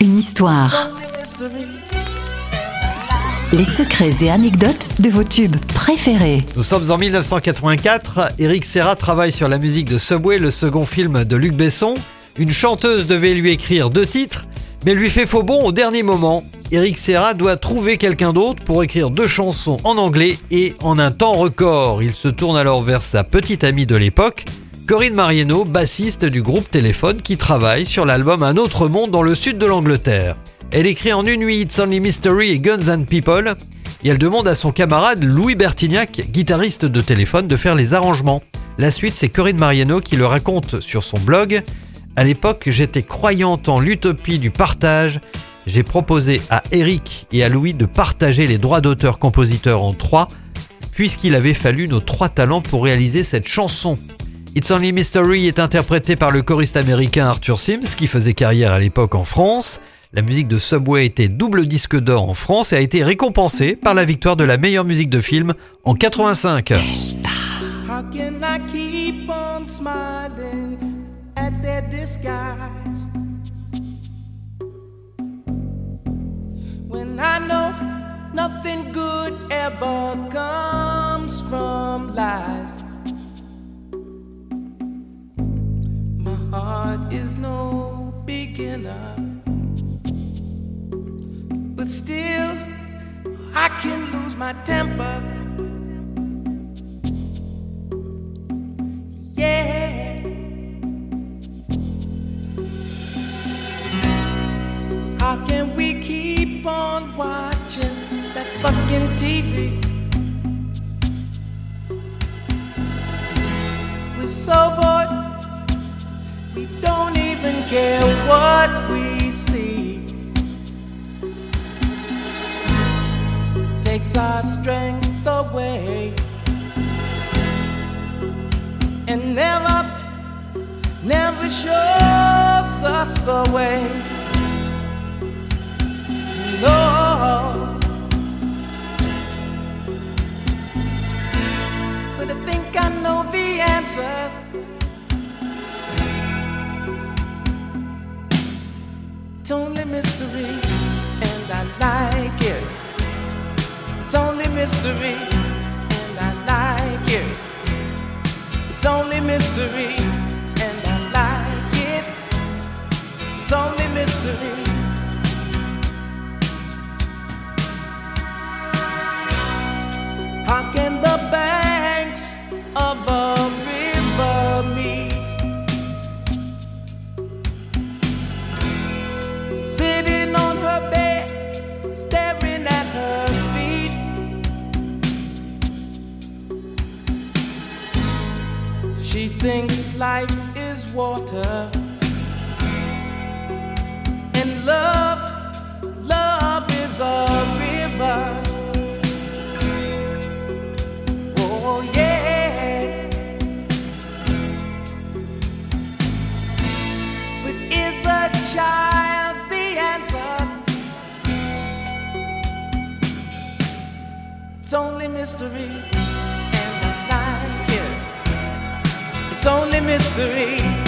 Une histoire. Les secrets et anecdotes de vos tubes préférés. Nous sommes en 1984. Eric Serra travaille sur la musique de Subway, le second film de Luc Besson. Une chanteuse devait lui écrire deux titres, mais lui fait faux bon au dernier moment. Eric Serra doit trouver quelqu'un d'autre pour écrire deux chansons en anglais et en un temps record. Il se tourne alors vers sa petite amie de l'époque, Corinne Mariano, bassiste du groupe Téléphone qui travaille sur l'album Un autre monde dans le sud de l'Angleterre. Elle écrit en une nuit It's Only Mystery et Guns and People et elle demande à son camarade Louis Bertignac, guitariste de Téléphone, de faire les arrangements. La suite, c'est Corinne Mariano qui le raconte sur son blog. À l'époque, j'étais croyante en l'utopie du partage. J'ai proposé à Eric et à Louis de partager les droits d'auteur-compositeur en trois, puisqu'il avait fallu nos trois talents pour réaliser cette chanson. It's Only Mystery est interprété par le choriste américain Arthur Sims qui faisait carrière à l'époque en France. La musique de Subway était double disque d'or en France et a été récompensée par la victoire de la meilleure musique de film en 85. How can I keep on smiling at their disguise? When I know nothing good ever comes beginner. But still, I can lose my temper. Yeah. How can we keep on watching that fucking TV? We're so bored We don't care what we see. Takes our strength away and never, never shows us the way. No. But I think I know the answer. Mystery, and I like it. It's only mystery, and I like it. It's only mystery. How can the banks of a river meet? She thinks life is water. And love, love is a river. Oh, yeah. But is a child the answer? It's only mystery. Only mystery.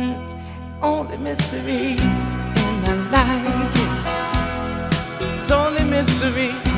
Mm, only mystery, and I like it. It's only mystery.